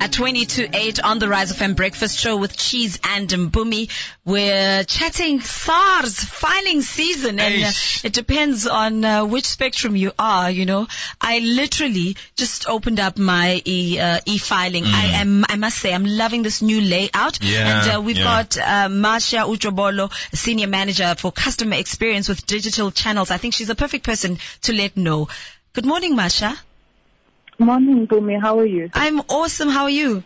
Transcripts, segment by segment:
At 20 to 8 on the Rise FM Breakfast Show with Cheese and Mbumi. We're chatting SARS filing season and uh, it depends on uh, which spectrum you are, you know. I literally just opened up my e, uh, e-filing. I am, I must say, I'm loving this new layout. Yeah, and uh, we've yeah. got uh, Marcia Ujobolo, Senior Manager for Customer Experience with Digital Channels. I think she's a perfect person to let know. Good morning, Marcia. Morning, Bumi. How are you? I'm awesome. How are you?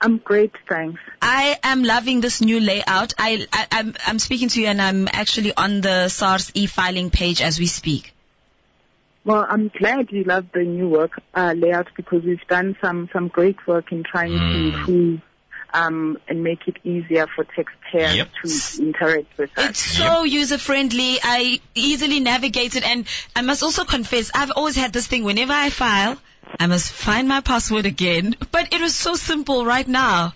I'm great, thanks. I am loving this new layout. I, I I'm I'm speaking to you and I'm actually on the SARS e-filing page as we speak. Well, I'm glad you love the new work uh, layout because we've done some some great work in trying to improve um, and make it easier for taxpayers Yep. to interact with us. It's so user friendly. I easily navigate it and I must also confess I've always had this thing whenever I file, I must find my password again. But it was so simple right now.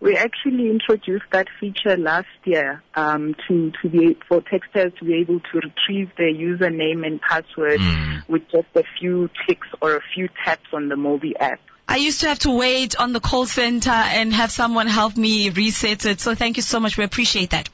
We actually introduced that feature last year um, to to be for taxpayers to be able to retrieve their username and password with just a few clicks or a few taps on the Mobi app. I used to have to wait on the call center and have someone help me reset it. So thank you so much. We appreciate that.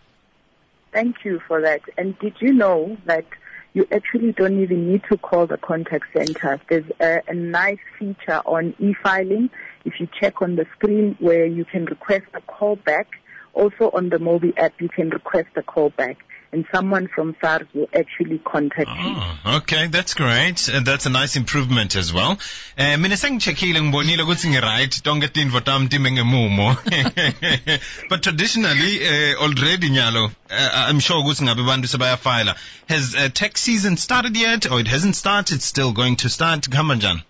Thank you for that. And did you know that you actually don't even need to call the contact center? There's a, a nice feature on e-filing. If you check on the screen where you can request a call back, also on the mobile app you can request a call back and someone from SARS will actually contact you. Oh, okay, that's great. Uh, that's a nice improvement as well. Eh mina sengicheckile ngibonile ukuthi ngi-right tonke tintfo tami time ngemumo. But traditionally uh, already nyalo uh, I'm sure ukuthi ngabe bantu sebayafila. Has uh, tax season started yet or it hasn't started it's still going to start kuhamba njani?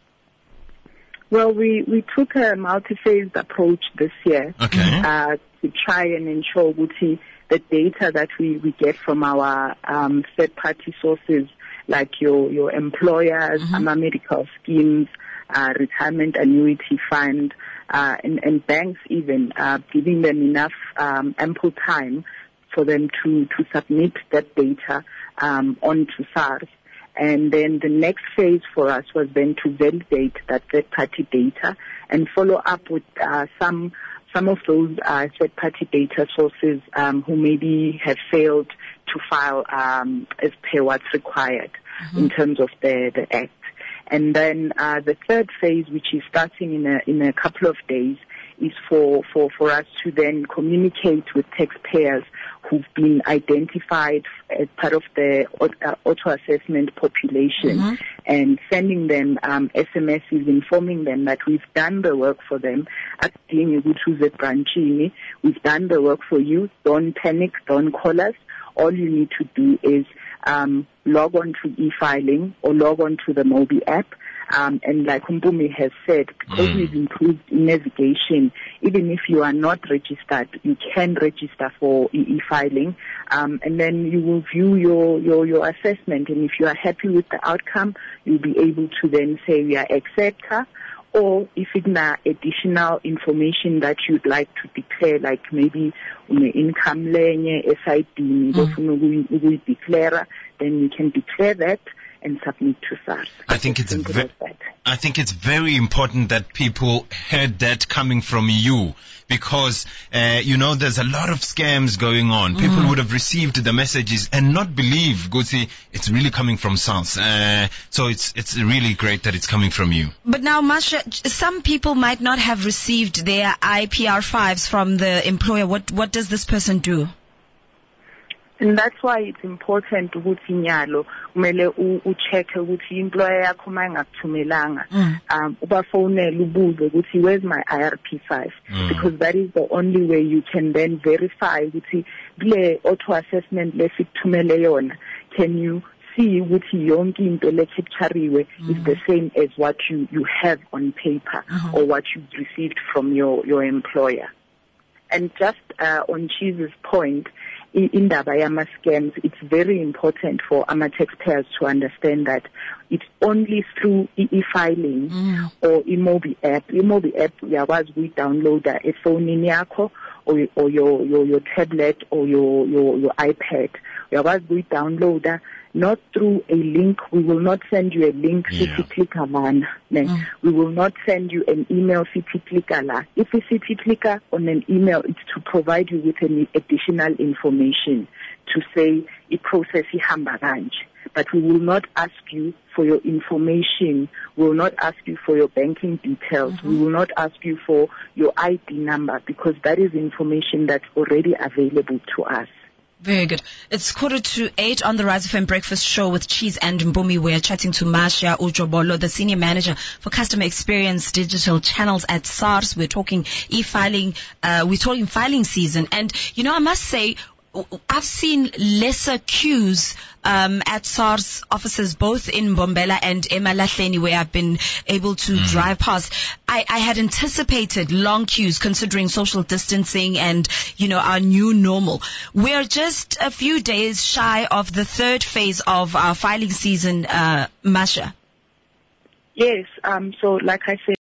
Well, we, we took a multi-phased approach this year Okay. uh, to try and ensure ukuthi the data that we, we get from our um, third-party sources, like your, your employers, our medical schemes, uh, retirement annuity fund, uh, and, and banks even, uh, giving them enough um, ample time for them to, to submit that data um, onto SARS. And then the next phase for us was then to validate that third-party data and follow up with uh, some some of those uh, third-party data sources um, who maybe have failed to file um, as per what's required in terms of the, the act. And then uh, the third phase, which is starting in a in a couple of days, is for, for, for us to then communicate with taxpayers who've been identified as part of the uh, auto assessment population and sending them um, SMSs informing them that we've done the work for them. Akudingi ukuthi uze branchini. We've done the work for you. Don't panic. Don't call us. All you need to do is um, log on to e-filing or log on to the Mobi app. Um, and like Umbumi has said, because we've improved navigation, even if you are not registered, you can register for e-filing, um, and then you will view your, your, your assessment. And if you are happy with the outcome, you'll be able to then say we are acceptor, or if it's na additional information that you'd like to declare, like maybe lenye esayidini bofuna ukuyi- ukuyideclara, then you can declare that and submit to SARS. I think it's ve- I think it's very important that people heard that coming from you because, uh, you know, there's a lot of scams going on. People would have received the messages and not believe, Gusi, it's really coming from SARS. Uh, so it's, it's really great that it's coming from you. But now, Marcia, some people might not have received their IPR5s from the employer. What what does this person do? And that's why it's important ukuthi nyalo kumele u- u-check ukuthi employer yakho mayingakuthumelanga um ubafonele ubuze ukuthi where's my IRP5 because that is the only way you can then verify ukuthi kule auto assessment lesikuthumele yona can you see ukuthi yonke into lecapturiwe is the same as what you you have on paper or what you've received from your your employer? And just uh, on Cheese's point, indaba yama scams, it's very important for ama taxpayers to understand that it's only through e-filing mm. or iMobi app. iMobi app uyakwazi ukuyi-downloada efonini yakho or, or your, your, your tablet or your, your, your iPad. Uyakwazi ukuyi-downloada not through a link. We will not send you a link, Yeah. sithi click alana, ne. Mm. We will not send you an email, sithi click ala. If we sithi click on an email, it's to provide you with any additional information to say, i process ihamba kanje. But we will not ask you for your information. We will not ask you for your banking details. We will not ask you for your ID number because that is information that's already available to us. Very good. It's quarter to eight on the Rise FM Breakfast Show with Cheese and Mbumi. We're chatting to Marcia Ujobolo, the Senior Manager for Customer Experience Digital Channels at SARS. We're talking e-filing, uh, we're talking filing season. And, you know, I must say, I've seen lesser queues um, at SARS offices both in Mbombela and Emalahleni where I've been able to drive past. I, I had anticipated long queues considering social distancing and, you know, our new normal. We're just a few days shy of the third phase of our filing season, uh, Marcia. Yes, um, so like I said,